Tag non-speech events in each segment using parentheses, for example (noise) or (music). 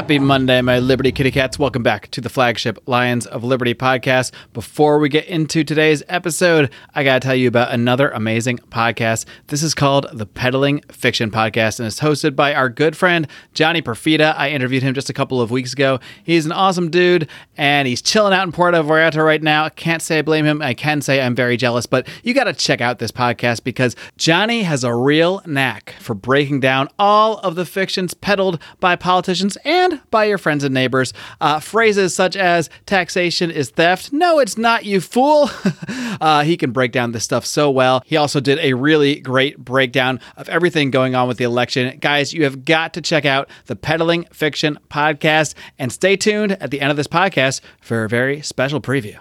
Happy Monday, my Liberty Kitty Cats. Welcome back to the flagship Lions of Liberty podcast. Before we get into today's episode, I got to tell you about another amazing podcast. This is called the Peddling Fiction Podcast and it's hosted by our good friend Johnny Profita. I interviewed him just a couple of weeks ago. He's an awesome dude and he's chilling out in Puerto Vallarta right now. I can't say I blame him. I can say I'm very jealous, but you got to check out this podcast because Johnny has a real knack for breaking down all of the fictions peddled by politicians and by your friends and neighbors. Uh, phrases such as taxation is theft. No, it's not, you fool. (laughs) uh, he can break down this stuff so well. He also did a really great breakdown of everything going on with the election. Guys, you have got to check out the Peddling Fiction podcast and stay tuned at the end of this podcast for a very special preview.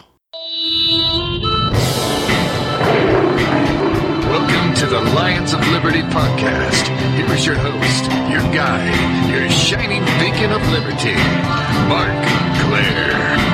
To the Lions of Liberty podcast. Here is your host, your guide, your shining beacon of liberty, Marc Clair.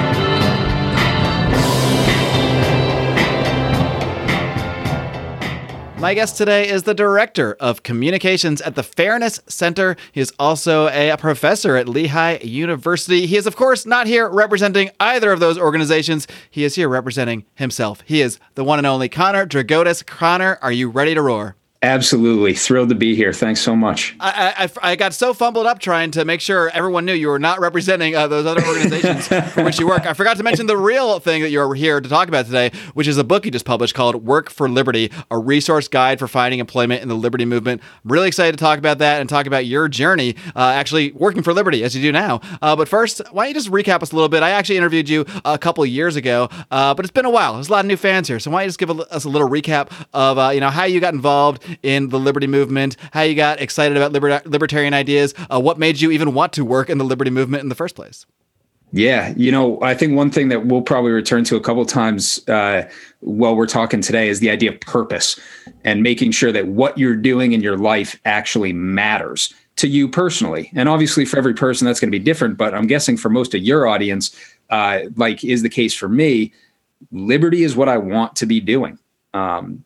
My guest today is the director of communications at the Fairness Center. He is also a professor at Lehigh University. He is, of course, not here representing either of those organizations. He is here representing himself. He is the one and only Connor Drigotas. Connor, are you ready to roar? Absolutely. Thrilled to be here. Thanks so much. I, I, I, got so fumbled up trying to make sure everyone knew you were not representing uh, those other organizations for which you work. I forgot to mention the real thing that you're here to talk about today, which is a book you just published called Work for Liberty, a resource guide for finding employment in the liberty movement. I'm really excited to talk about that and talk about your journey uh, actually working for liberty as you do now. Uh, but first, why don't you just recap us a little bit? I actually interviewed you a couple years ago, uh, but it's been a while. There's a lot of new fans here. So why don't you just give us a little recap of uh, you know how you got involved in the liberty movement, how you got excited about liber- libertarian ideas, uh, what made you even want to work in the liberty movement in the first place? Yeah, you know, I think one thing that we'll probably return to a couple times uh, while we're talking today is the idea of purpose and making sure that what you're doing in your life actually matters to you personally. And obviously, for every person, that's going to be different. But I'm guessing for most of your audience, uh, like is the case for me, liberty is what I want to be doing. Um,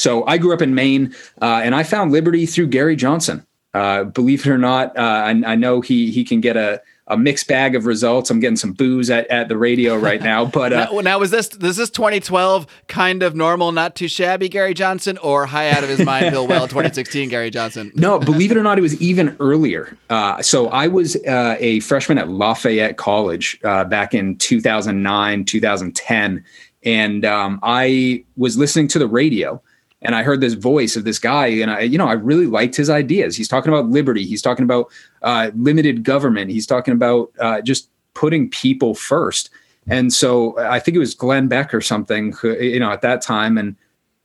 so I grew up in Maine, uh, and I found liberty through Gary Johnson. Uh, believe it or not, uh, I, I, know he he can get a, a mixed bag of results. I'm getting some boos at, at the radio right now, (laughs) but uh, now, now was this is this 2012 kind of normal, not too shabby Gary Johnson, or high out of his mind Bill Weld (laughs) 2016 Gary Johnson? no, believe it or not, it was even earlier. Uh, so I was uh, a freshman at Lafayette College uh, back in 2009, 2010, and um, I was listening to the radio and I heard this voice of this guy, and I, you know, I really liked his ideas. He's talking about liberty. He's talking about uh, limited government. He's talking about uh, just putting people first. And so I think it was Glenn Beck or something, you know, at that time. And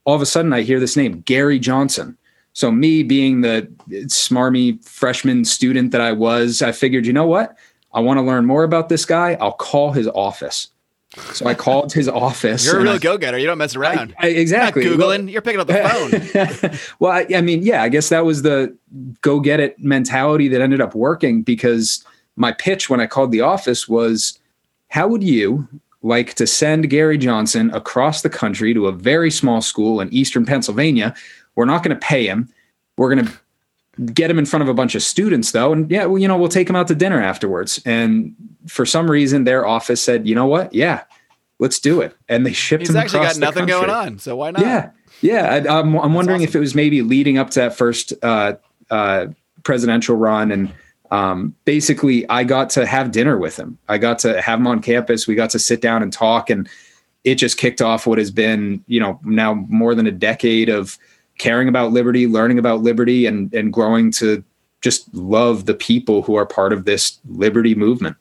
all of a sudden, I hear this name, Gary Johnson. So me being the smarmy freshman student that I was, I figured, you know what? I want to learn more about this guy. I'll call his office. So I called his office. You're a real go getter. You don't mess around. I, I, exactly. You're Googling. Well, you're picking up the phone. (laughs) well, I, I, mean, yeah, I guess that was the go get it mentality that ended up working because my pitch when I called the office was how would you like to send Gary Johnson across the country to a very small school in Eastern Pennsylvania? We're not going to pay him. We're going to get him in front of a bunch of students though and yeah well, you know we'll take him out to dinner afterwards. And for some reason their office said you know what? Yeah let's do it. And they shipped He's him actually got nothing going on so why not? Yeah yeah I, am I'm, I'm wondering awesome. if it was maybe leading up to that first uh, uh, presidential run and um, basically i got to have dinner with him. I got to have him on campus. We got to sit down and talk and it just kicked off what has been you know now more than a decade of caring about liberty, learning about liberty, and and growing to just love the people who are part of this liberty movement.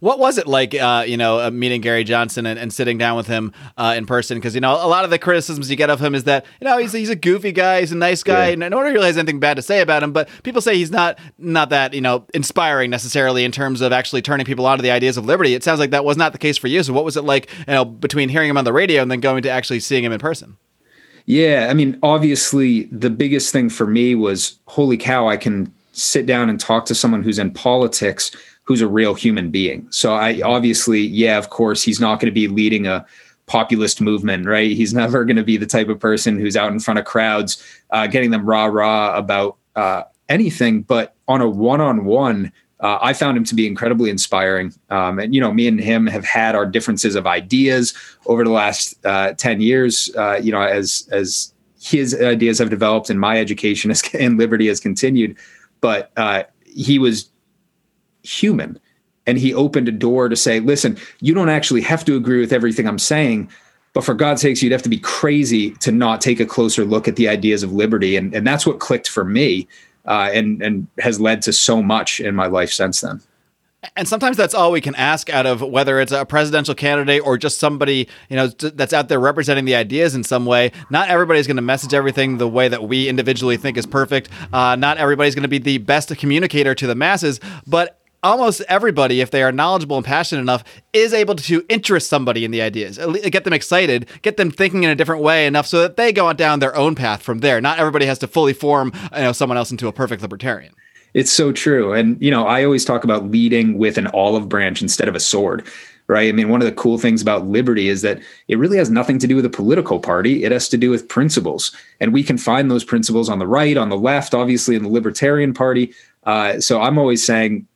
What was it like, uh, you know, uh, meeting Gary Johnson and, and, sitting down with him uh, in person? Because you know, a lot of the criticisms you get of him is that you know he's he's a goofy guy, he's a nice guy, yeah. and no one really has anything bad to say about him. But people say he's not not that you know inspiring necessarily in terms of actually turning people onto the ideas of liberty. It sounds like that was not the case for you. So, what was it like, you know, between hearing him on the radio and then going to actually seeing him in person? Yeah, I mean, obviously, the biggest thing for me was holy cow, I can sit down and talk to someone who's in politics who's a real human being. So I obviously, yeah, of course, he's not going to be leading a populist movement, right? He's never going to be the type of person who's out in front of crowds, uh, getting them rah rah about uh, anything. But on a one on one, uh, I found him to be incredibly inspiring. Um, and, you know, me and him have had our differences of ideas over the last uh, 10 years, uh, you know, as, as his ideas have developed and my education has, (laughs) and liberty has continued. But uh, he was human and he opened a door to say, listen, you don't actually have to agree with everything I'm saying. But for God's sakes, you'd have to be crazy to not take a closer look at the ideas of liberty. And, and that's what clicked for me uh, and and has led to so much in my life since then. And sometimes that's all we can ask out of whether it's a presidential candidate or just somebody you know that's out there representing the ideas in some way. Not everybody's going to message everything the way that we individually think is perfect. Uh, not everybody's going to be the best communicator to the masses, but almost everybody, if they are knowledgeable and passionate enough, is able to interest somebody in the ideas, get them excited, get them thinking in a different way enough so that they go on down their own path from there. Not everybody has to fully form you know someone else into a perfect libertarian. It's so true. And you know, I always talk about leading with an olive branch instead of a sword. Right. I mean, one of the cool things about liberty is that it really has nothing to do with a political party. It has to do with principles. And we can find those principles on the right, on the left, obviously in the Libertarian Party. Uh, so I'm always saying,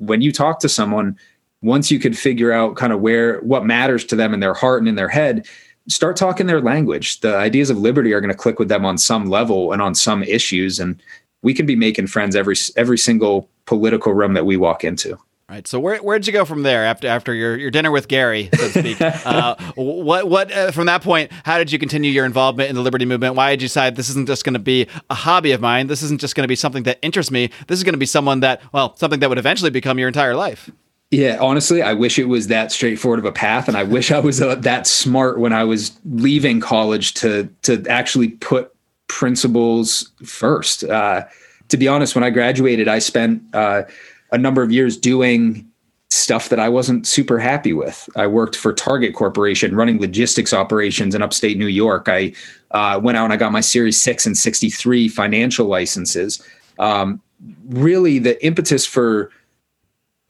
when you talk to someone, once you could figure out kind of where what matters to them in their heart and in their head, start talking their language. The ideas of liberty are going to click with them on some level and on some issues, and we can be making friends every every single political room that we walk into. Right. So where where'd you go from there after after your, your dinner with Gary, so to speak? (laughs) uh, what what uh, from that point? How did you continue your involvement in the liberty movement? Why did you decide this isn't just going to be a hobby of mine? This isn't just going to be something that interests me. This is going to be someone that well, something that would eventually become your entire life. Yeah, honestly, I wish it was that straightforward of a path, and I wish I was uh, that smart when I was leaving college to to actually put principles first. Uh, to be honest, when I graduated, I spent uh, a number of years doing stuff that I wasn't super happy with. I worked for Target Corporation running logistics operations in upstate New York. I uh, went out and I got my Series 6 and 63 financial licenses. Um, really, the impetus for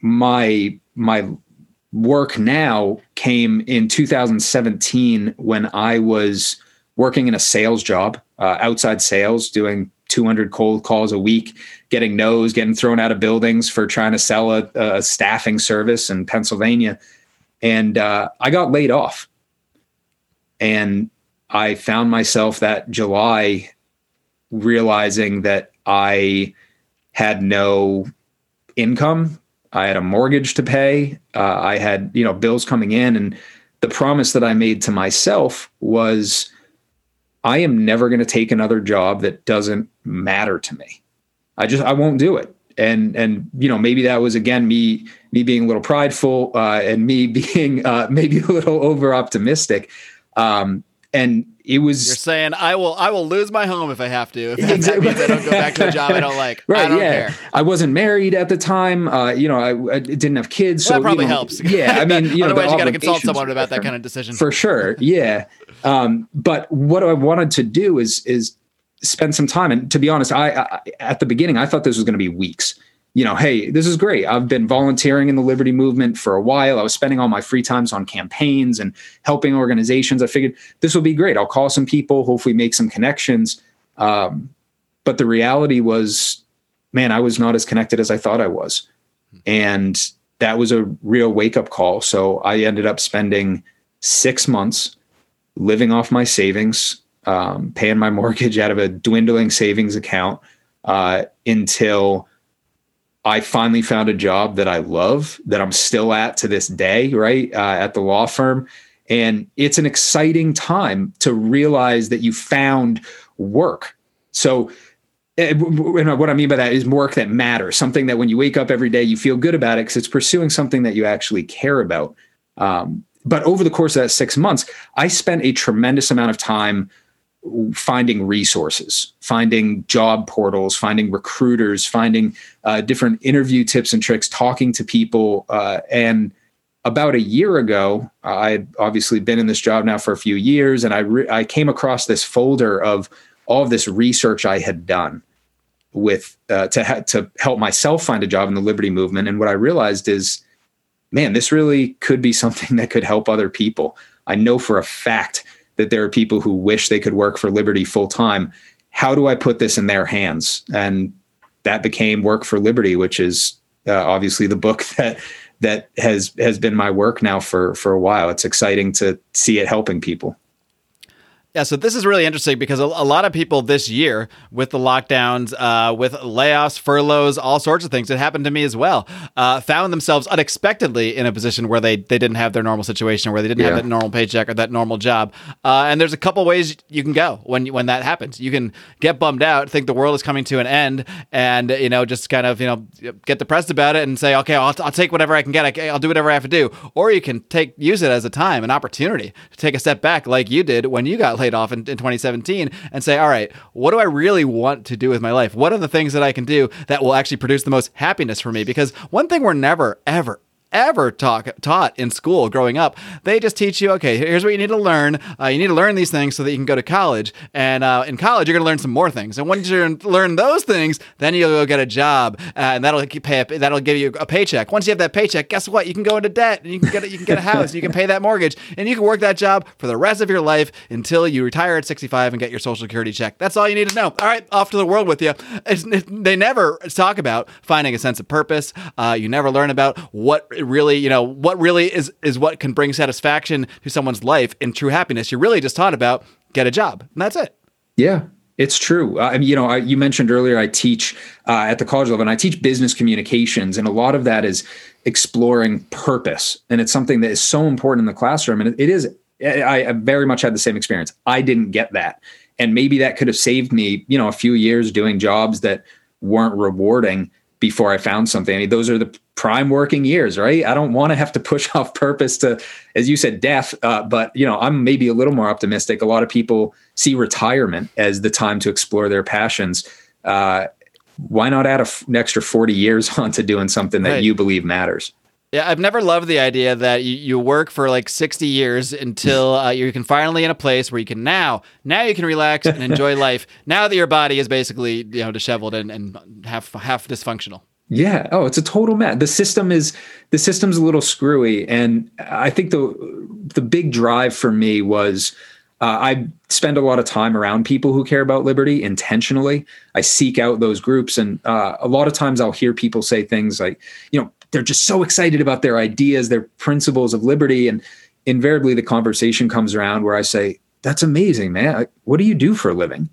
my my work now came in 2017 when I was working in a sales job, uh, outside sales, doing 200 cold calls a week, getting no's, getting thrown out of buildings for trying to sell a, a staffing service in Pennsylvania. And uh, I got laid off. And I found myself that July realizing that I had no income. I had a mortgage to pay. Uh, I had, you know, bills coming in. And the promise that I made to myself was I am never going to take another job that doesn't matter to me. I just I won't do it. And and you know maybe that was again me me being a little prideful uh, and me (laughs) being uh, maybe a little over optimistic. Um, and it was you're saying I will I will lose my home if I have to. If exactly. that means I don't go back to a job I don't (laughs) like. Right? I don't yeah. Care. I wasn't married at the time. Uh, you know, I, I, didn't have kids. Well, so that probably you know, helps. Yeah, I mean, you (laughs) know, otherwise you got to consult someone about that kind of decision for sure. Yeah, um, but what I wanted to do is is spend some time. And to be honest, I, I at the beginning I thought this was going to be weeks you know, hey, this is great. I've been volunteering in the liberty movement for a while. I was spending all my free times on campaigns and helping organizations. I figured this will be great. I'll call some people, hopefully make some connections. Um, but the reality was, man, I was not as connected as I thought I was. And that was a real wake up call. So I ended up spending six months living off my savings, um, paying my mortgage out of a dwindling savings account uh, until I finally found a job that I love that I'm still at to this day, right? Uh, at the law firm. And it's an exciting time to realize that you found work. So, eh, what I mean by that is work that matters, something that when you wake up every day, you feel good about it because it's pursuing something that you actually care about. Um, but over the course of that six months, I spent a tremendous amount of time finding resources, finding job portals, finding recruiters, finding uh, different interview tips and tricks, talking to people. Uh, and about a year ago, I had obviously been in this job now for a few years, and I re- I came across this folder of all of this research I had done with uh, to ha- to help myself find a job in the liberty movement. And what I realized is, man, this really could be something (laughs) that could help other people. I know for a fact that there are people who wish they could work for Liberty full time. How do I put this in their hands? And that became Work for Liberty, which is uh, obviously the book (laughs) that that has has been my work now for for a while. It's exciting to see it helping people. Yeah, so this is really interesting because a, a, lot of people this year, with the lockdowns, uh, with layoffs, furloughs, all sorts of things, it happened to me as well, uh, found themselves unexpectedly in a position where they, they didn't have their normal situation, where they didn't yeah. have that normal paycheck or that normal job. Uh, and there's a couple ways you can go when when that happens. You can get bummed out, think the world is coming to an end, and you know just kind of you know get depressed about it and say, okay, I'll, I'll take whatever I can get. I, I'll do whatever I have to do. Or you can take use it as a time, an opportunity to take a step back, like you did when you got laid off in, in 2017 and say, all right, what do I really want to do with my life? What are the things that I can do that will actually produce the most happiness for me? Because one thing we're never, ever, ever talk, taught in school growing up. They just teach you, okay, here's what you need to learn. Uh, you need to learn these things so that you can go to college. And uh, in college, you're going to learn some more things. And once you learn those things, then you'll go get a job, uh, and that'll pay. A, that'll give you a paycheck. Once you have that paycheck, guess what? You can go into debt, and you can get a, you can get a house, you can pay that mortgage, and you can work that job for the rest of your life until you retire at 65 and get your social security check. That's all you need to know. All right, off to the world with you. It, they never talk about finding a sense of purpose. Uh, you never learn about what really, you know, what really is is what can bring satisfaction to someone's life and true happiness. You're really just taught about get a job, and that's it. Yeah, it's true. Uh, you know, I, you mentioned earlier I teach uh, at the college level, and I teach business communications, and a lot of that is exploring purpose, and it's something that is so important in the classroom. And it, it is. I, I very much had the same experience. I didn't get that, and maybe that could have saved me, you know, a few years doing jobs that weren't rewarding before I found something. I mean, those are the prime working years, right? I don't want to have to push (laughs) off purpose to, as you said, death. Uh, but you know, I'm maybe a little more optimistic. A lot of people see retirement as the time to explore their passions. Uh, why not add an extra 40 years (laughs) onto doing something that right. you believe matters? Yeah, I've never loved the idea that you, you work for like 60 years until uh, you can finally in a place where you can now, now you can relax and enjoy (laughs) life. Now that your body is basically, you know, disheveled and, and half, half dysfunctional. Yeah. Oh, it's a total mess. The system is the system's a little screwy, and I think the the big drive for me was uh, I spend a lot of time around people who care about liberty intentionally. I seek out those groups, and uh, a lot of times I'll hear people say things like, you know, they're just so excited about their ideas, their principles of liberty. And invariably the conversation comes around where I say, that's amazing, man. What do you do for a living?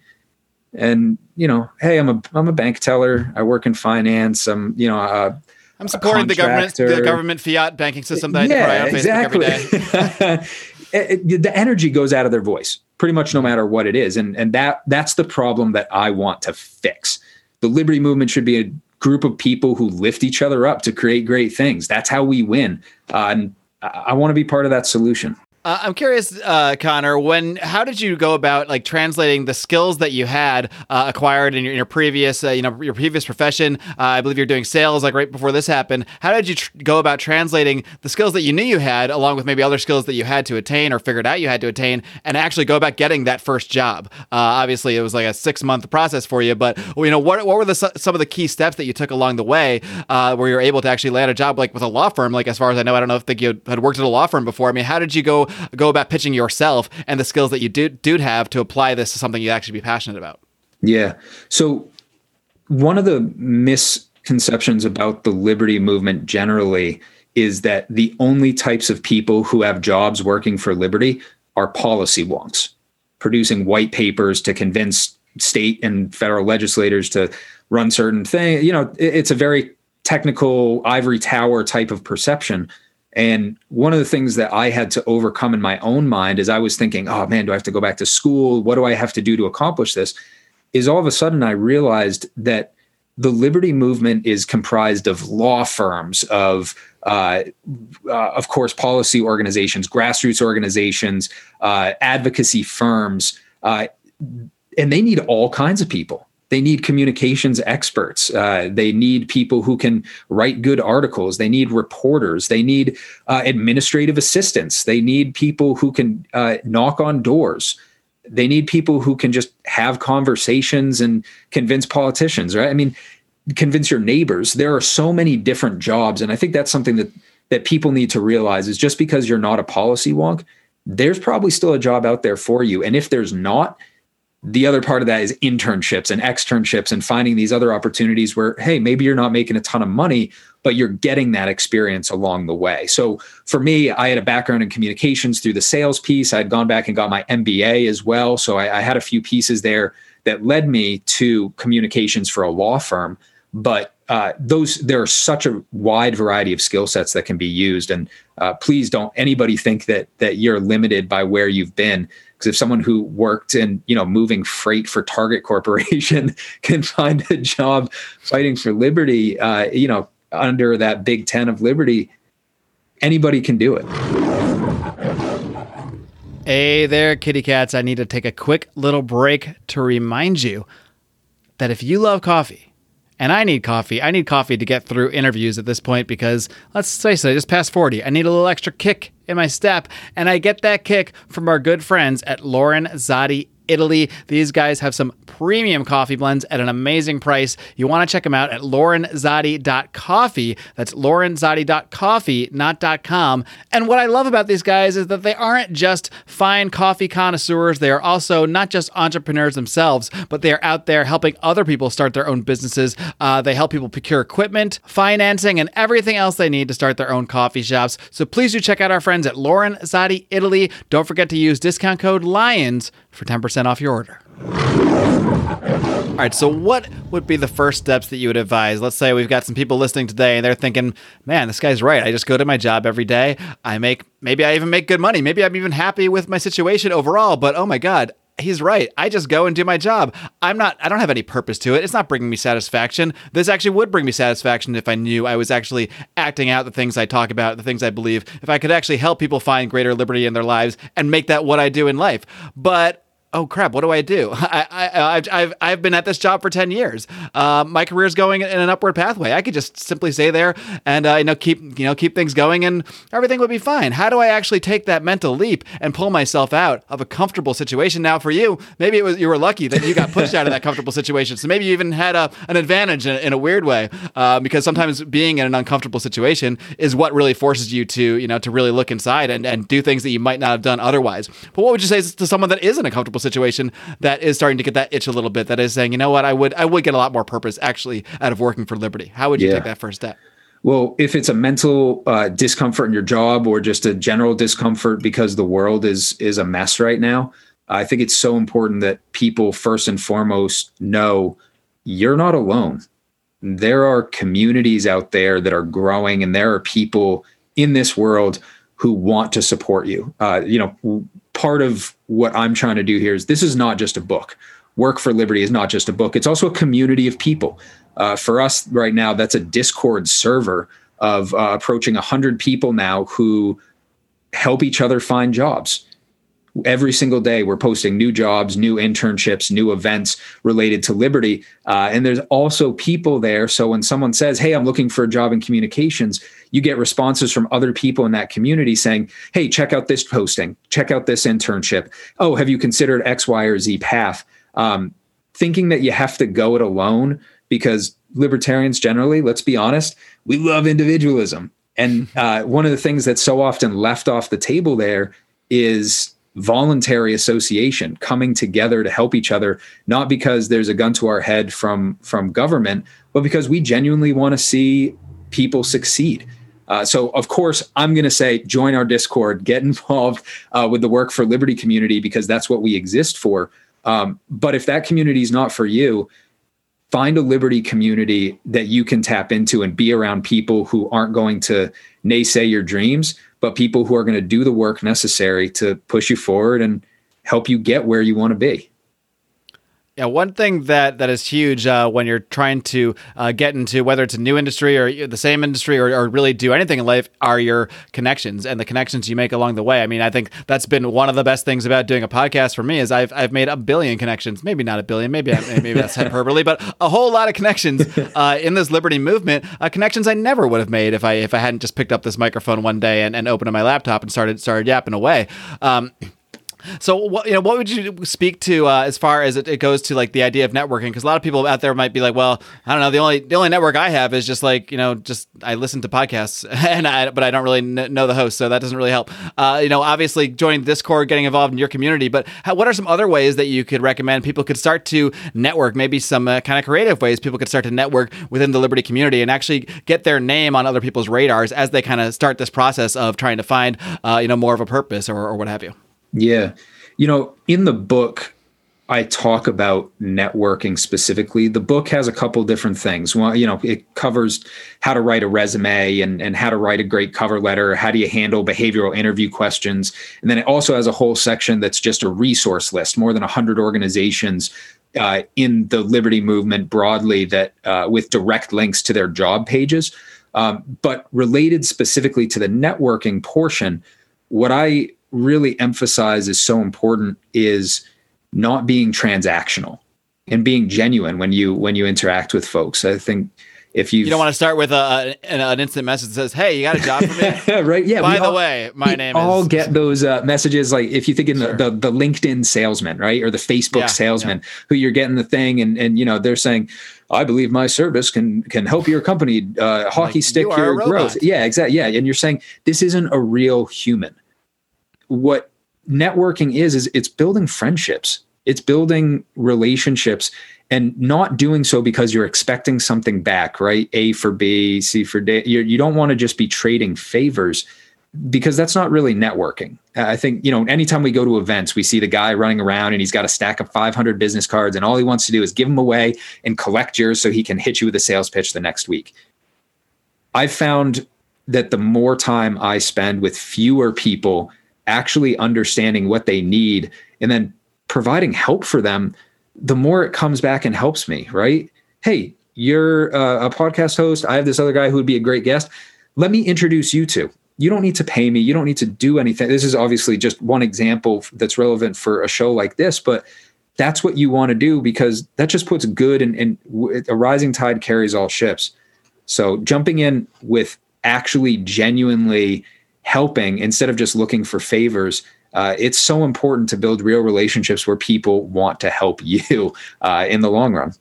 And, you know, hey, I'm a, I'm a bank teller. I work in finance. I'm, you know, uh, I'm supporting the government, the government fiat banking system that yeah, I on exactly. every day. (laughs) the energy goes out of their voice pretty much no matter what it is. And, and that, that's the problem that I want to fix. The liberty movement should be a group of people who lift each other up to create great things. That's how we win. Uh, and I want to be part of that solution. Uh, I'm curious, uh, Connor. When how did you go about like translating the skills that you had uh, acquired in your, in your previous, uh, you know, your previous profession? Uh, I believe you're doing sales, like right before this happened. How did you tr- go about translating the skills that you knew you had, along with maybe other skills that you had to attain or figured out you had to attain, and actually go about getting that first job? Uh, obviously, it was like a six month process for you, but you know, what what were the some of the key steps that you took along the way where you're able to actually land a job like with a law firm? Like as far as I know, I don't know if you had worked at a law firm before. I mean, how did you go go about pitching yourself and the skills that you do do have to apply this to something you actually be passionate about. Yeah. So one of the misconceptions about the liberty movement generally is that the only types of people who have jobs working for liberty are policy wonks, producing white papers to convince state and federal legislators to run certain things. You know, it's a very technical ivory tower type of perception and one of the things that I had to overcome in my own mind is I was thinking, oh man, do I have to go back to school? What do I have to do to accomplish this? Is all of a sudden I realized that the liberty movement is comprised of law firms, of uh, uh, of course, policy organizations, grassroots organizations, uh, advocacy firms, uh, and they need all kinds of people they need communications experts. Uh, they need people who can write good articles. They need reporters. They need uh, administrative assistants. They need people who can uh, knock on doors. They need people who can just have conversations and convince politicians, right? I mean, convince your neighbors. There are so many different jobs. And I think that's something that, that people need to realize is just because you're not a policy wonk, there's probably still a job out there for you. And if there's not, the other part of that is internships and externships and finding these other opportunities where hey maybe you're not making a ton of money but you're getting that experience along the way. So for me i had a background in communications through the sales piece. I'd gone back and got my mba as well. So i, I had a few pieces there that led me to communications for a law firm. But uh, those there are such a wide variety of skill sets that can be used. And uh, please don't anybody think that that you're limited by where you've been because if someone who worked in you know moving freight for target corporation (laughs) can find a job fighting for liberty uh, you know under that big 10 of liberty anybody can do it. Hey there kitty cats. I need to take a quick little break to remind you that if you love coffee and I need coffee. I need coffee to get through interviews at this point because let's face it, I just passed 40. I need a little extra kick in my step. And I get that kick from our good friends at Lorenzotti Italy. These guys have some premium coffee blends at an amazing price. You want to check them out at lorenzotti.coffee. That's lorenzotti.coffee, not .com. And what I love about these guys is that they aren't just fine coffee connoisseurs. They are also not just entrepreneurs themselves, but they are out there helping other people start their own businesses. Uh, they help people procure equipment, financing, and everything else they need to start their own coffee shops. So please do check out our friends at Lorenzotti Italy. Don't forget to use discount code LIONS for 10% off your order. All right, so what would be the first steps that you would advise? Let's say we've got some people listening today and they're thinking, man, this guy's right. I just go to my job every day. I make, maybe I even make good money. Maybe I'm even happy with my situation overall, but oh my God, he's right. I just go and do my job. I'm not, I don't have any purpose to it. It's not bringing me satisfaction. This actually would bring me satisfaction if I knew I was actually acting out the things I talk about, the things I believe, if I could actually help people find greater liberty in their lives and make that what I do in life. But oh crap, what do I do? (laughs) I, I, I've, I've, I've been at this job for 10 years. Uh, my career is going in an upward pathway. I could just simply stay there and, uh, you know, keep, you know, keep things going and everything would be fine. How do I actually take that mental leap and pull myself out of a comfortable situation? Now for you, maybe it was, you were lucky that you got pushed out of that comfortable situation. So maybe you even had a, an advantage in, in a weird way, uh, because sometimes being in an uncomfortable situation is what really forces you to, you know, to really look inside and, and do things that you might not have done otherwise. But what would you say to someone that is in a comfortable situation that is starting to get that itch a little bit. That is saying, you know what, I would I would get a lot more purpose actually out of working for Liberty. How would you yeah. take that first step? Well, if it's a mental uh, discomfort in your job or just a general discomfort because the world is is a mess right now, I think it's so important that people first and foremost know you're not alone. There are communities out there that are growing, and there are people in this world who want to support you. Uh, you know, part of what I'm trying to do here is this is not just a book. Work for Liberty is not just a book, it's also a community of people. Uh, for us right now, that's a Discord server of uh, approaching 100 people now who help each other find jobs every single day we're posting new jobs new internships new events related to liberty. Uh, and there's also people there. So when someone says hey i'm looking for a job in communications you get responses from other people in that community saying hey check out this posting. Check out this internship. Oh have you considered x y or z path? Um, thinking that you have to go it alone because libertarians generally let's be honest we love individualism. And (laughs) uh, one of the things that's so often left off the table there is voluntary association coming together to help each other not because there's a gun to our head from from government but because we genuinely want to see people succeed. Uh, so of course i'm going to say join our discord get (laughs) involved uh, with the work for liberty community because that's what we exist for. Um, but if that community is not for you find a liberty community that you can tap into and be around people who aren't going to naysay your dreams but people who are going to do the work necessary to push you forward and help you get where you want to be. Yeah, one thing that that is huge uh, when you're trying to uh, get into whether it's a new industry or the same industry or, or, really do anything in life are your connections and the connections you make along the way. I mean, I think that's been one of the best things about doing a podcast for me is I've I've made a billion connections, maybe not a billion, maybe maybe that's hyperbole, but a whole lot of connections uh, in this liberty movement. Uh, connections I never would have made if I if I hadn't just picked up this microphone one day and, and opened up my laptop and started started yapping away. Um, So, what you know, what would you speak to uh, as far as it, it, goes to like the idea of networking? Because a lot of people out there might be like, "Well, I don't know. The only the only network I have is just like you know, just I listen to podcasts, (laughs) and I but I don't really kn- know the host, so that doesn't really help." Uh, you know, obviously joining Discord, getting involved in your community, but how, what are some other ways that you could recommend people could start to network? Maybe some uh, kind of creative ways people could start to network within the Liberty community and actually get their name on other people's radars as they kind of start this process of trying to find uh, you know more of a purpose or, or what have you. Yeah. You know, in the book, I talk about networking specifically. The book has a couple different things. Well, you know, it covers how to write a resume and, and how to write a great cover letter. How do you handle behavioral interview questions? And then it also has a whole section that's just a resource list, more than 100 organizations uh, in the Liberty movement broadly that uh, with direct links to their job pages. Um, but related specifically to the networking portion, what I really emphasize is so important is not being transactional and being genuine when you when you interact with folks. I think if you you don't want to start with a, an, an, instant message that says, "Hey, you got a job for me?" (laughs) right? Yeah. By the all, way, my name is all is. get those uh, messages. Like if you think in sure. the, the, the LinkedIn salesman, right, or the Facebook yeah, salesman, yeah. who you're getting the thing, and and you know they're saying, "I believe my service can can help your company uh, hockey like, stick you your growth." Yeah, exactly. Yeah, and you're saying this isn't a real human what networking is is it's building friendships. It's building relationships and not doing so because you're expecting something back right? A for b c for d. You do not want to just be trading favors because that's not really networking. I think you know anytime we go to events we see the guy running around and he's got a stack of 500 business cards and all he wants to do is give them away and collect yours so he can hit you with a sales pitch the next week. I've found that the more time i spend with fewer people actually understanding what they need and then providing help for them, the more it comes back and helps me, right? Hey, you're uh, a podcast host. I have this other guy who would be a great guest. Let me introduce you to. You don't need to pay me. You don't need to do anything. This is obviously just one example that's relevant for a show like this, but that's what you want to do because that just puts good and, and a rising tide carries all ships. So jumping in with actually genuinely helping instead of just looking for favors uh, it's so important to build real relationships where people want to help (laughs) you uh, in the long run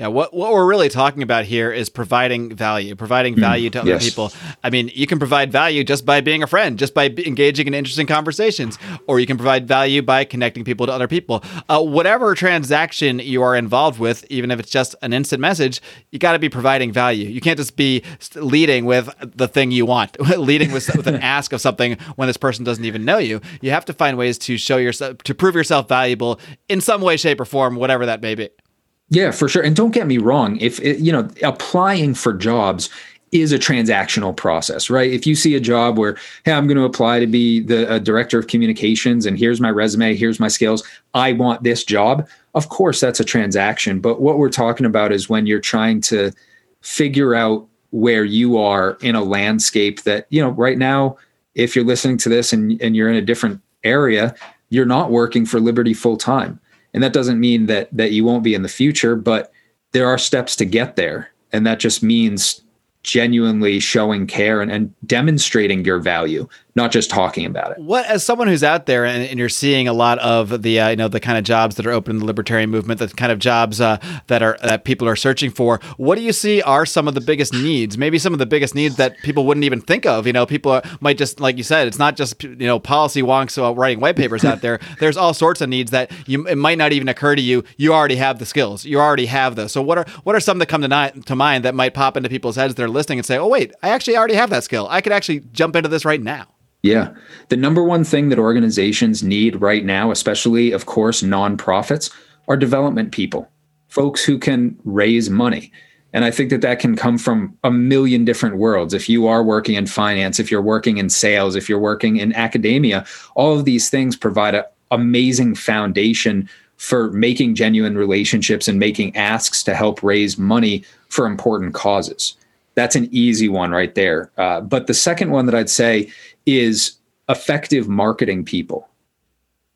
yeah, what what we're really talking about here is providing value, providing hmm, value to other yes. people. I mean, you can provide value just by being a friend, just by engaging in interesting conversations, or you can provide value by connecting people to other people. Uh, whatever transaction you are involved with, even if it's just an instant message, you got to be providing value. You can't just be leading with the thing you want, (laughs) leading with, with an (laughs) ask of something when this person doesn't even know you. You have to find ways to show yourself, to prove yourself valuable in some way, shape, or form, whatever that may be. Yeah, for sure. And don't get me wrong, if it, you know, applying for jobs is a transactional process, right? If you see a job where, hey, I'm going to apply to be the uh, director of communications and here's my resume, here's my skills, I want this job. Of course, that's a transaction. But what we're talking about is when you're trying to figure out where you are in a landscape that, you know, right now, if you're listening to this and, and you're in a different area, you're not working for Liberty full time and that doesn't mean that that you won't be in the future but there are steps to get there. And that just means genuinely showing care and, and demonstrating your value not just talking about it. What, as someone who's out there and, and you're seeing a lot of the, uh, you know, the kind of jobs that are open in the libertarian movement, the kind of jobs uh, that are that people are searching for, what do you see are some of the biggest needs? Maybe some of the biggest needs that people wouldn't even think of. You know, people are, might just, like you said, it's not just you know policy wonks writing white papers out there. (laughs) There's all sorts of needs that you it might not even occur to you. You already have the skills. You already have those. So what are what are some that come to, ni- to mind that might pop into people's heads? They're listening and say, oh wait, I actually already have that skill. I could actually jump into this right now. Yeah. The number one thing that organizations need right now, especially, of course, nonprofits, are development people, folks who can raise money. And I think that that can come from a million different worlds. If you are working in finance, if you're working in sales, if you're working in academia, all of these things provide an amazing foundation for making genuine relationships and making asks to help raise money for important causes. That's an easy one right there. Uh, but the second one that I'd say is effective marketing people.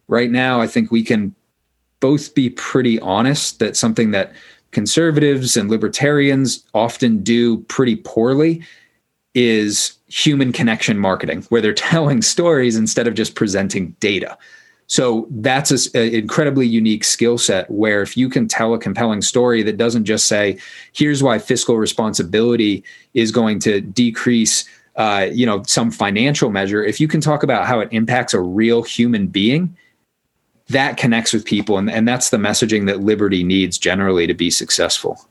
Right now, I think we can both be pretty honest that something that conservatives and libertarians often do pretty poorly is human connection marketing, where they're (laughs) telling stories instead of just presenting data. So that's an incredibly unique skill set where if you can tell a compelling story that doesn't just say, here's why fiscal responsibility is going to decrease uh, you know some financial measure if you can talk about how it impacts a real human being that connects with people and, and that's the messaging that liberty needs generally to be successful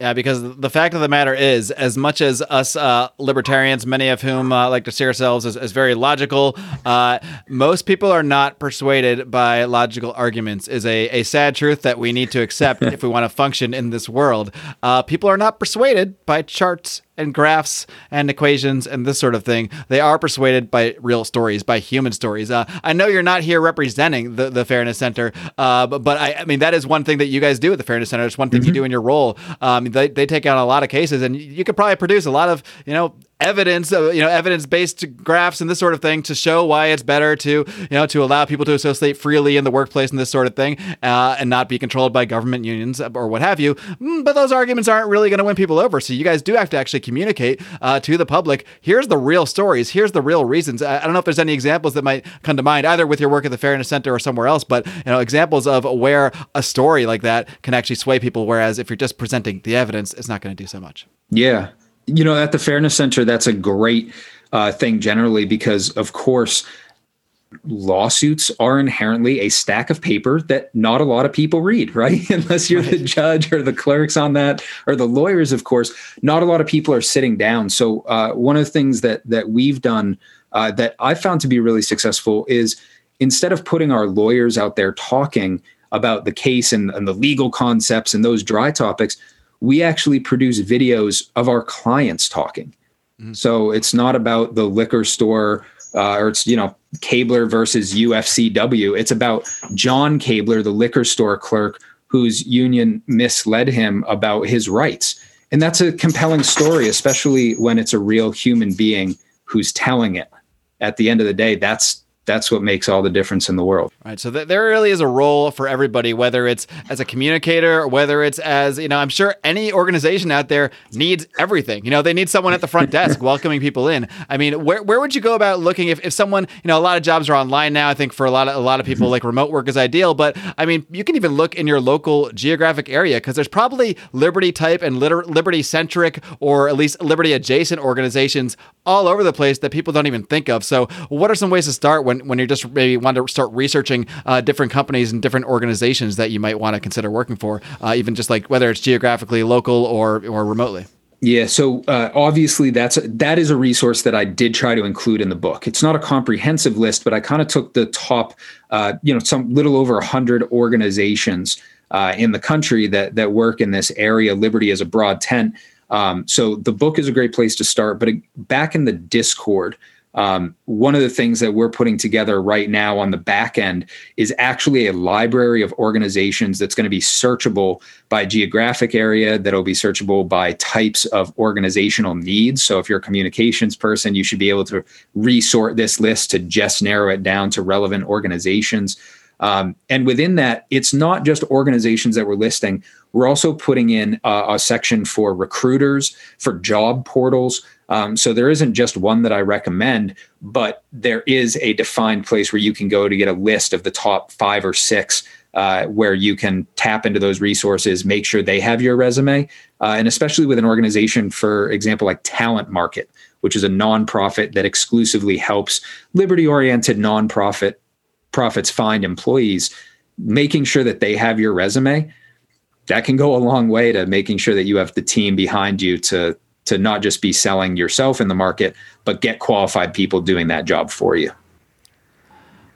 yeah, because the fact of the matter is, as much as us uh, libertarians, many of whom uh, like to see ourselves as, as very logical, uh, most people are not persuaded by logical arguments. Is a, a sad truth that we need to accept (laughs) if we want to function in this world. Uh, people are not persuaded by charts and graphs and equations and this sort of thing. They are persuaded by real stories, by human stories. Uh, I know you're not here representing the, the Fairness Center, uh, but, but I, I, mean, that is one thing that you guys do at the Fairness Center. It's one thing mm-hmm. you do in your role. Um, they, they take on a lot of cases, and you could probably produce a lot of, you know, evidence uh, you know evidence based graphs and this sort of thing to show why it's better to you know to allow people to associate freely in the workplace and this sort of thing uh, and not be controlled by government unions or what have you. Mm, but those arguments aren't really going to win people over. So you guys do have to actually communicate uh, to the public. Here's the real stories. Here's the real reasons. I, I don't know if there's any examples that might come to mind either with your work at the fairness center or somewhere else but you know examples of where a story like that can actually sway people whereas if you're just presenting the evidence it's not going to do so much. Yeah you know, at the Fairness Center, that's a great uh, thing generally because, of course, lawsuits are inherently a stack of paper that not a lot of people read, (laughs) right? Unless you're the judge or the clerks on that or the lawyers, of course, not a lot of people are sitting down. So uh, one of the things that that we've done uh, that I found to be really successful is instead of putting our lawyers out there talking about the case and, and the legal concepts and those dry topics, we actually produce videos of our clients talking. Mm-hmm. So it's not about the liquor store uh, or it's, you know, Kabler versus UFCW. It's about John Kabler, the liquor store clerk whose union misled him about his rights. And that's a compelling story, especially when it's a real human being who's telling it. At the end of the day, that's that's what makes all the difference in the world. Right. So th- there really is a role for everybody, whether it's as a communicator, or whether it's as, you know, I'm sure any organization out there needs everything. You know, they need someone at the front desk (laughs) welcoming people in. I mean, where, where would you go about looking if, if someone, you know, a lot of jobs are online now. I think for a lot of, a lot of people, mm-hmm. like remote work is ideal. But I mean, you can even look in your local geographic area because there's probably liberty type and liter- liberty centric or at least liberty adjacent organizations all over the place that people don't even think of. So, what are some ways to start when when, you're just maybe want to start researching uh, different companies and different organizations that you might want to consider working for, uh, even just like whether it's geographically local or or remotely. Yeah, so uh, obviously that's that is a resource that I did try to include in the book. It's not a comprehensive list, but I kind of took the top, uh, you know, some little over hundred organizations uh, in the country that that work in this area. Liberty is a broad tent, um, so the book is a great place to start. But back in the Discord, um, one of the things that we're putting together right now on the back end is actually a library of organizations that's going to be searchable by geographic area, that'll be searchable by types of organizational needs. So if you're a communications person, you should be able to resort this list to just narrow it down to relevant organizations. Um, and within that, it's not just organizations that we're listing. We're also putting in a, a section for recruiters, for job portals, um, so there isn't just one that I recommend, but there is a defined place where you can go to get a list of the top five or six uh, where you can tap into those resources, make sure they have your resume, uh, and especially with an organization, for example, like Talent Market, which is a nonprofit that exclusively helps liberty-oriented nonprofit profits find employees, making sure that they have your resume. That can go a long way to making sure that you have the team behind you to to not just be selling yourself in the market, but get qualified people doing that job for you.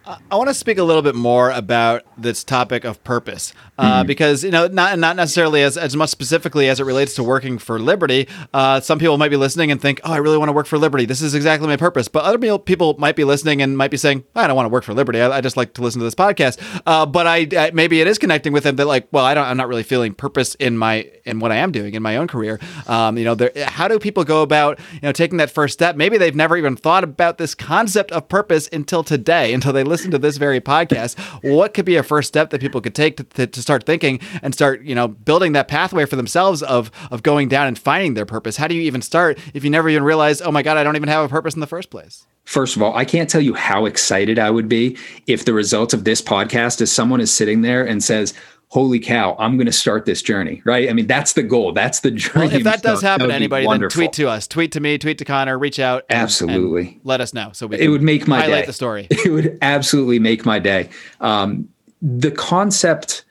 I want to speak a little bit more about this topic of purpose, uh, mm-hmm. because you know, not not necessarily as, as much specifically as it relates to working for liberty. Uh, some people might be listening and think, "Oh, I really want to work for liberty. This is exactly my purpose." But other people might be listening and might be saying, "I don't want to work for liberty. I, I just like to listen to this podcast." Uh, but I, I, maybe it is connecting with them that like, well, I don't. I'm not really feeling purpose in my in what I am doing in my own career. Um, you know, how do people go about you know taking that first step? Maybe they've never even thought about this concept of purpose until today, until they listen to this very podcast, what could be a first step that people could take to, to, to, start thinking and start, you know, building that pathway for themselves of of going down and finding their purpose? How do you even start if you never even realize, oh my God, I don't even have a purpose in the first place? first of all, I can't tell you how excited I would be if the result of this podcast is someone is sitting there and says, Holy cow, I'm going to start this journey, right? I mean, that's the goal. That's the journey. Well, if that does happen to anybody, then tweet to us, tweet to me, tweet to Connor, reach out. And, absolutely. And let us know. So we it would make my highlight day. the story. (laughs) It would absolutely make my day. Um, the concept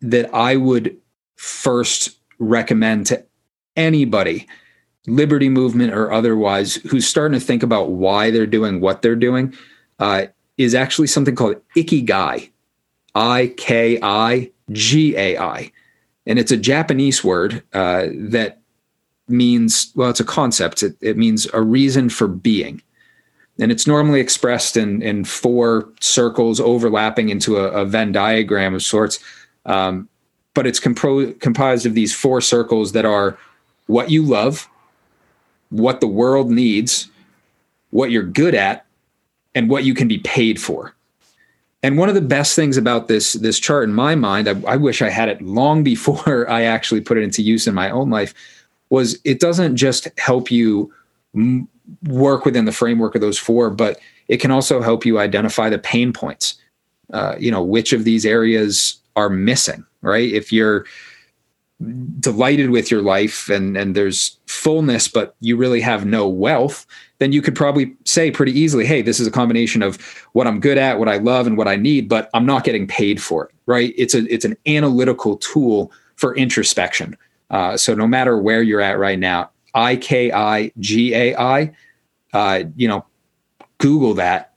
that I would first recommend to anybody liberty movement or otherwise who's starting to think about why they're doing what they're doing uh, is actually something called ikigai. I-k-i-g-a-i and it's a japanese word uh, that means well it's a concept. It, it means a reason for being. And it's normally expressed in in four circles overlapping into a, a venn diagram of sorts um, but it's comprised of these four circles that are what you love what the world needs, what you're good at, and what you can be paid for. And one of the best things about this this chart in my mind, I, I, wish I had it long (laughs) before I actually put it into use in my own life, was it doesn't just help you m- work within the framework of those four, but it can also help you identify the pain points. Uh, you know, which of these areas are missing, right? If you're delighted with your life and and there's fullness but you really have no wealth then you could probably say pretty easily hey this is a combination of what i'm good at what i love and what i need but i'm not getting paid for it right it's a it's an analytical tool for introspection uh, so no matter where you're at right now i-k-i-g-a-i uh, you know google that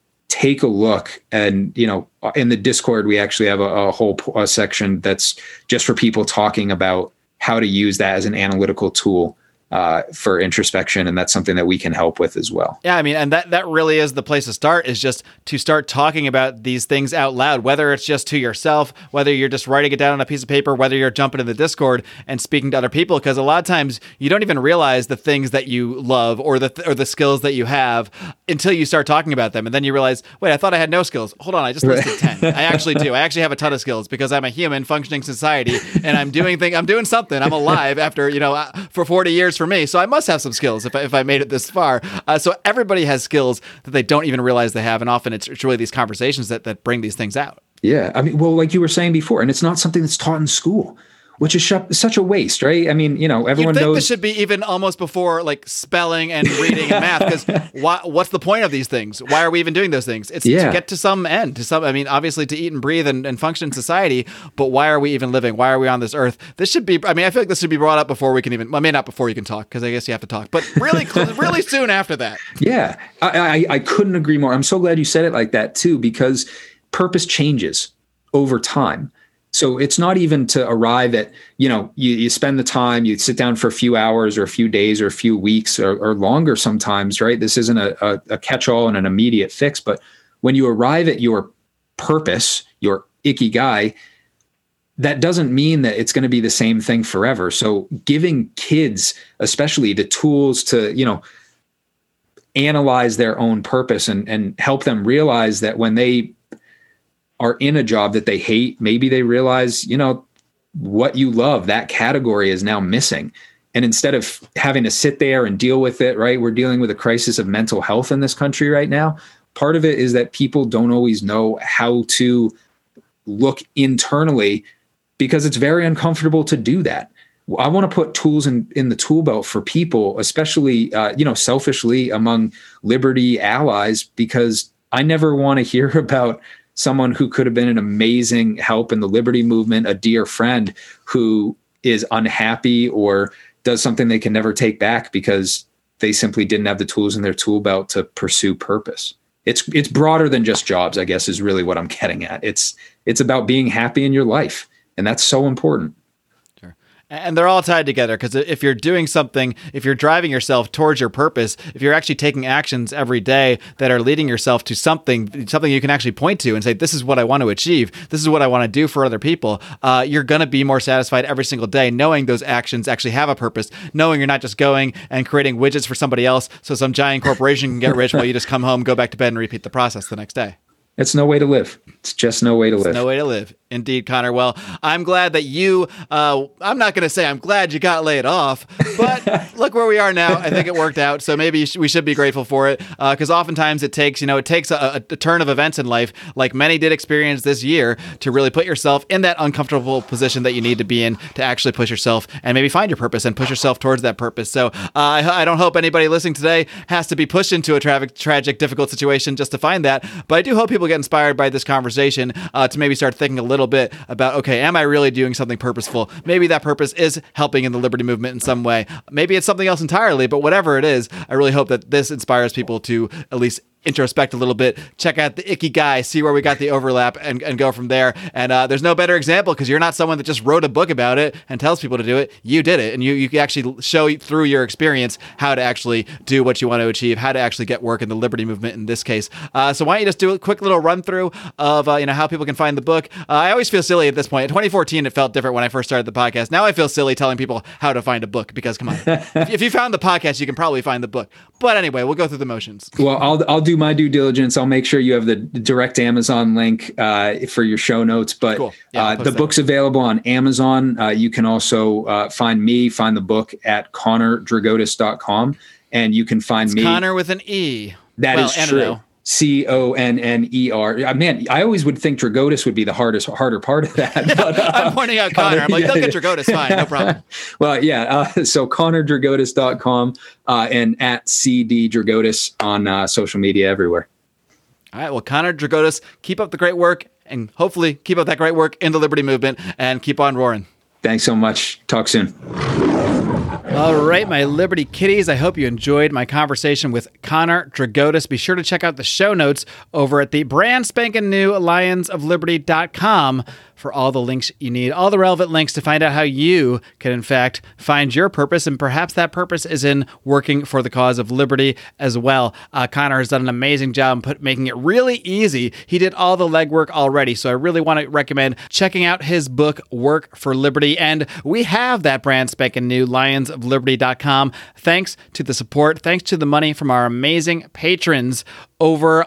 take a look and you know in the discord we actually have a, a whole a section that's just for people talking about how to use that as an analytical tool uh, for introspection, and that's something that we can help with as well. Yeah, I mean, and that that really is the place to start. Is just to start talking about these things out loud, whether it's just to yourself, whether you're just writing it down on a piece of paper, whether you're jumping in the Discord and speaking to other people. Because a lot of times you don't even realize the things that you love or the or the skills that you have until you start talking about them, and then you realize, wait, I thought I had no skills. Hold on, I just listed (laughs) ten. I actually do. I actually have a ton of skills because I'm a human functioning society, and I'm doing thing. I'm doing something. I'm alive after you know uh, for 40 years for me. So I must have some skills if I, if I made it this far. Uh, so everybody has skills that they don't even realize they have. And often it's, it's really these conversations that, that bring these things out. Yeah. I mean, well, like you were saying before, and it's not something that's taught in school which is sh- such a waste, right? I mean, you know, everyone knows this should be even almost before like spelling and reading and math. Because what's the point of these things? Why are we even doing those things? It's Yeah. to get to some end. To some, I mean, obviously to eat and breathe and, and function in society. But why are we even living? Why are we on this earth? This should be. I mean, I feel like this should be brought up before we can even. Well, I mean, not before you can talk, because I guess you have to talk. But really, (laughs) really soon after that. Yeah, I, I I couldn't agree more. I'm so glad you said it like that too, because purpose changes over time. So it's not even to arrive at, you know, you, you spend the time, you sit down for a few hours or a few days or a few weeks or, or longer sometimes, right? This isn't a, a, a catch all and an immediate fix. But when you arrive at your purpose, your ikigai, that doesn't mean that it's going to be the same thing forever. So giving kids, especially the tools to, you know, analyze their own purpose and, and help them realize that when they are in a job that they hate, maybe they realize, you know, what you love, that category is now missing. And instead of having to sit there and deal with it, right? We're dealing with a crisis of mental health in this country right now. Part of it is that people don't always know how to look internally because it's very uncomfortable to do that. I want to put tools in, in the tool belt for people, especially, uh, you know, selfishly among liberty allies, because I never want to (laughs) hear about someone who could have been an amazing help in the liberty movement, a dear friend who is unhappy or does something they can never take back because they simply didn't have the tools in their tool belt to pursue purpose. It's it's broader than just jobs, I guess is really what I'm getting at. It's it's about being happy in your life, and that's so important and they're all tied together because if you're doing something if you're driving yourself towards your purpose if you're actually taking actions every day that are leading yourself to something something you can actually point to and say this is what i want to achieve. This is what i want to do for other people uh, you're going to be more satisfied every single day knowing those actions actually have a purpose knowing you're not just going and creating widgets for somebody else so some giant corporation can get rich while you just come home go back to bed and repeat the process the next day. It's no way to live it's just no way to live no way to live Indeed, Conner. Well, I'm glad that you, uh, I'm not going to say I'm glad you got laid off, but (laughs) look where we are now. I think it worked out. So maybe we should be grateful for it because uh, oftentimes it takes, you know, it takes a, a, turn of events in life, like many did experience this year, to really put yourself in that uncomfortable position that you need to be in to actually push yourself and maybe find your purpose and push yourself towards that purpose. So uh, I, I, don't hope anybody listening today has to be pushed into a tra- tragic, difficult situation just to find that. But I do hope people get inspired by this conversation uh, to maybe start thinking a little bit about okay, am I really doing something purposeful? Maybe that purpose is helping in the liberty movement in some way. Maybe it's something else entirely, but whatever it is, I really hope that this inspires people to at least introspect a little bit, check out the ikigai, see where we got the overlap, and, and go from there. And uh, there's no better example because you're not someone that just wrote a book about it and tells people to do it. You did it, and you you can actually show through your experience how to actually do what you want to achieve, how to actually get work in the liberty movement in this case. Uh, so why don't you just do a quick little run through of uh, you know how people can find the book? Uh, I always feel silly at this point. In 2014, it felt different when I first started the podcast. Now I feel silly telling people how to find a book because come on, (laughs) if you found the podcast, you can probably find the book. But anyway, we'll go through the motions. Well, I'll I'll do my due diligence. I'll make sure you have the direct Amazon link uh, for your show notes. But cool. yeah, uh, the that. book's available on Amazon. Uh, you can also uh, find me, find the book at connerdrigotas.com. And you can find it's me. Conner with an E. That well, is true. C O N N E R. Man, I always would think Drigotas would be the hardest, harder part of that. (laughs) But, uh, I'm pointing out Conner. I'm like, yeah, they'll get Drigotas fine, no problem. (laughs) well, yeah. Uh, so ConnerDrigotas.com uh, and at CD Drigotas on uh, social media everywhere. All right. Well, Conner Drigotas, keep up the great work and hopefully keep up that great work in the Liberty Movement and keep on roaring. Thanks so much. Talk soon. All right, my Liberty Kitties. I hope you enjoyed my conversation with Conner Drigotas. Be sure to check out the show notes over at the brand spanking new lionsofliberty.com for all the links you need, all the relevant links to find out how you can, in fact, find your purpose. And perhaps that purpose is in working for the cause of liberty as well. Uh, Conner has done an amazing job put, making it really easy. He did all the legwork already. So I really want to recommend checking out his book, Work for Liberty. And we have that brand spanking new lionsofliberty.com. Thanks to the support, thanks to the money from our amazing patrons over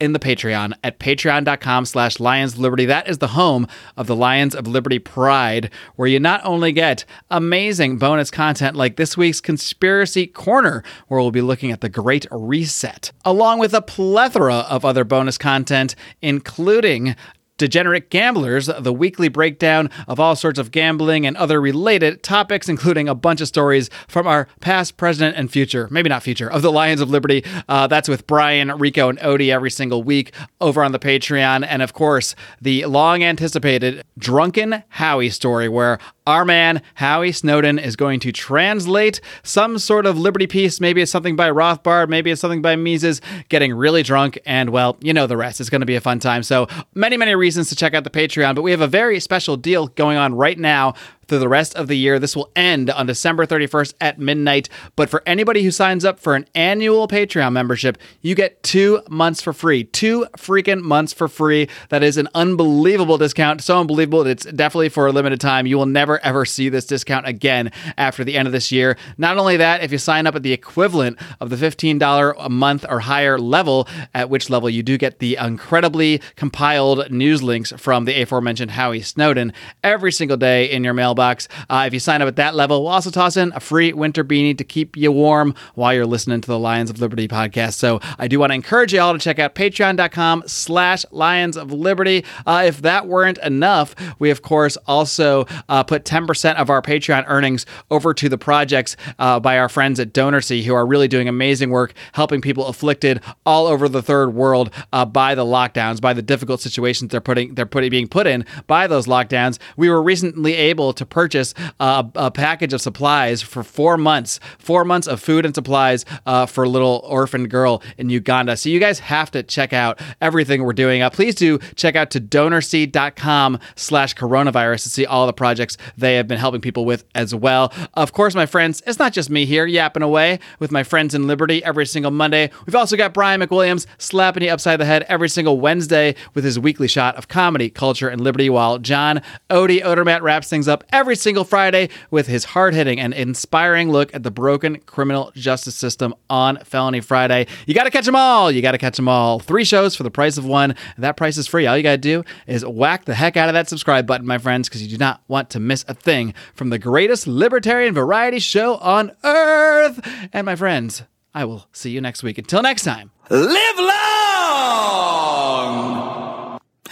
in the Patreon at patreon.com slash Lions Liberty. That is the home of the Lions of Liberty Pride, where you not only get amazing bonus content like this week's Conspiracy Corner, where we'll be looking at the Great Reset, along with a plethora of other bonus content, including Degenerate Gamblers, the weekly breakdown of all sorts of gambling and other related topics, including a bunch of stories from our past, present, and future, maybe not future, of the Lions of Liberty. Uh, that's with Brian, Rico, and Odie every single week over on the Patreon. And of course, the long anticipated Drunken Howie story, where our man, Howie Snowden, is going to translate some sort of liberty piece. Maybe it's something by Rothbard, maybe it's something by Mises, getting really drunk. And well, you know the rest. It's going to be a fun time. So, many, many reasons to check out the Patreon, but we have a very special deal going on right now through the rest of the year. This will end on December 31st at midnight. But for anybody who signs up for an annual Patreon membership, you get two months for free. Two freaking months for free. That is an unbelievable discount. So unbelievable. That it's definitely for a limited time. You will never, ever see this discount again after the end of this year. Not only that, if you sign up at the equivalent of the $15 a month or higher level, at which level you do get the incredibly compiled news links from the aforementioned Howie Snowden every single day in your mailbox Uh, if you sign up at that level, we'll also toss in a free winter beanie to keep you warm while you're listening to the Lions of Liberty podcast. So I do want to encourage you all to check out patreon.com slash Lions of Liberty. Uh, if that weren't enough, we of course also uh, put 10% of our Patreon earnings over to the projects uh, by our friends at DonorSee who are really doing amazing work helping people afflicted all over the third world uh, by the lockdowns, by the difficult situations they're putting they're putting being put in by those lockdowns. We were recently able to purchase a, a package of supplies for four months, four months of food and supplies uh, for a little orphan girl in Uganda. So you guys have to check out everything we're doing. Uh, please do check out to donorsee.com slash coronavirus to see all the projects they have been helping people with as well. Of course, my friends, it's not just me here yapping away with my friends in Liberty every single Monday. We've also got Brian McWilliams slapping you upside the head every single Wednesday with his weekly shot of comedy, culture, and liberty, while John Odie Odermatt wraps things up every single Friday with his hard hitting and inspiring look at the broken criminal justice system on Felony Friday. You got to catch them all. You got to catch them all. Three shows for the price of one. That price is free. All you got to do is whack the heck out of that subscribe button, my friends, because you do not want to miss a thing from the greatest libertarian variety show on earth. And my friends, I will see you next week. Until next time. Live long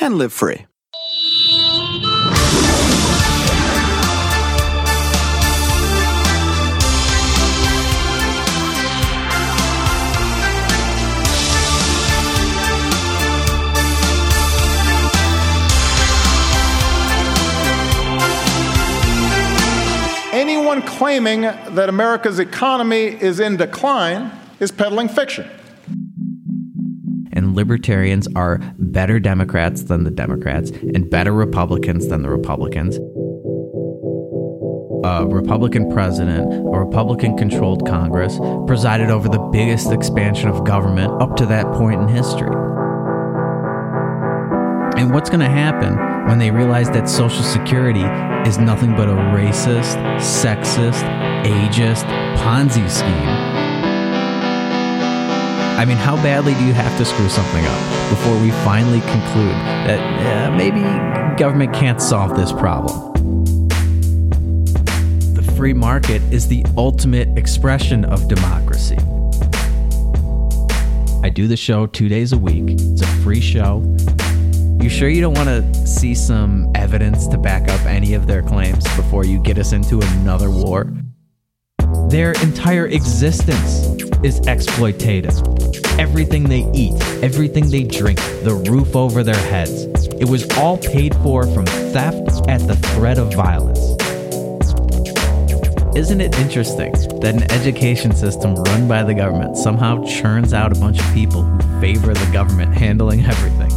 and live free. Claiming that America's economy is in decline is peddling fiction. And libertarians are better Democrats than the Democrats and better Republicans than the Republicans. A Republican president, a Republican controlled Congress, presided over the biggest expansion of government up to that point in history. And what's going to happen when they realize that Social Security is nothing but a racist, sexist, ageist Ponzi scheme? I mean, how badly do you have to screw something up before we finally conclude that uh, maybe government can't solve this problem? The free market is the ultimate expression of democracy. I do the show two days a week, it's a free show. You sure you don't want to see some evidence to back up any of their claims before you get us into another war? Their entire existence is exploitative. Everything they eat, everything they drink, the roof over their heads, it was all paid for from theft at the threat of violence. Isn't it interesting that an education system run by the government somehow churns out a bunch of people who favor the government handling everything?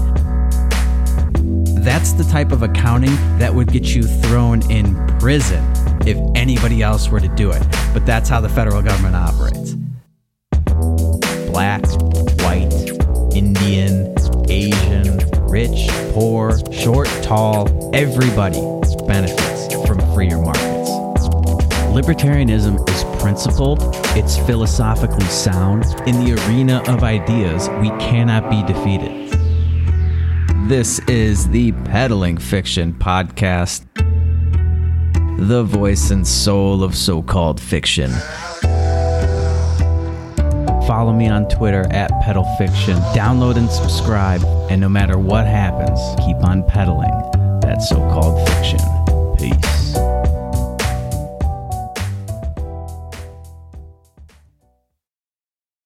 That's the type of accounting that would get you thrown in prison if anybody else were to do it. But that's how the federal government operates. Black, white, Indian, Asian, rich, poor, short, tall, everybody benefits from freer markets. Libertarianism is principled, it's philosophically sound. In the arena of ideas, we cannot be defeated. This is the Peddling Fiction Podcast, the voice and soul of so called fiction. Follow me on Twitter at Pedal Fiction. Download and subscribe. And no matter what happens, keep on peddling that so called fiction. Peace.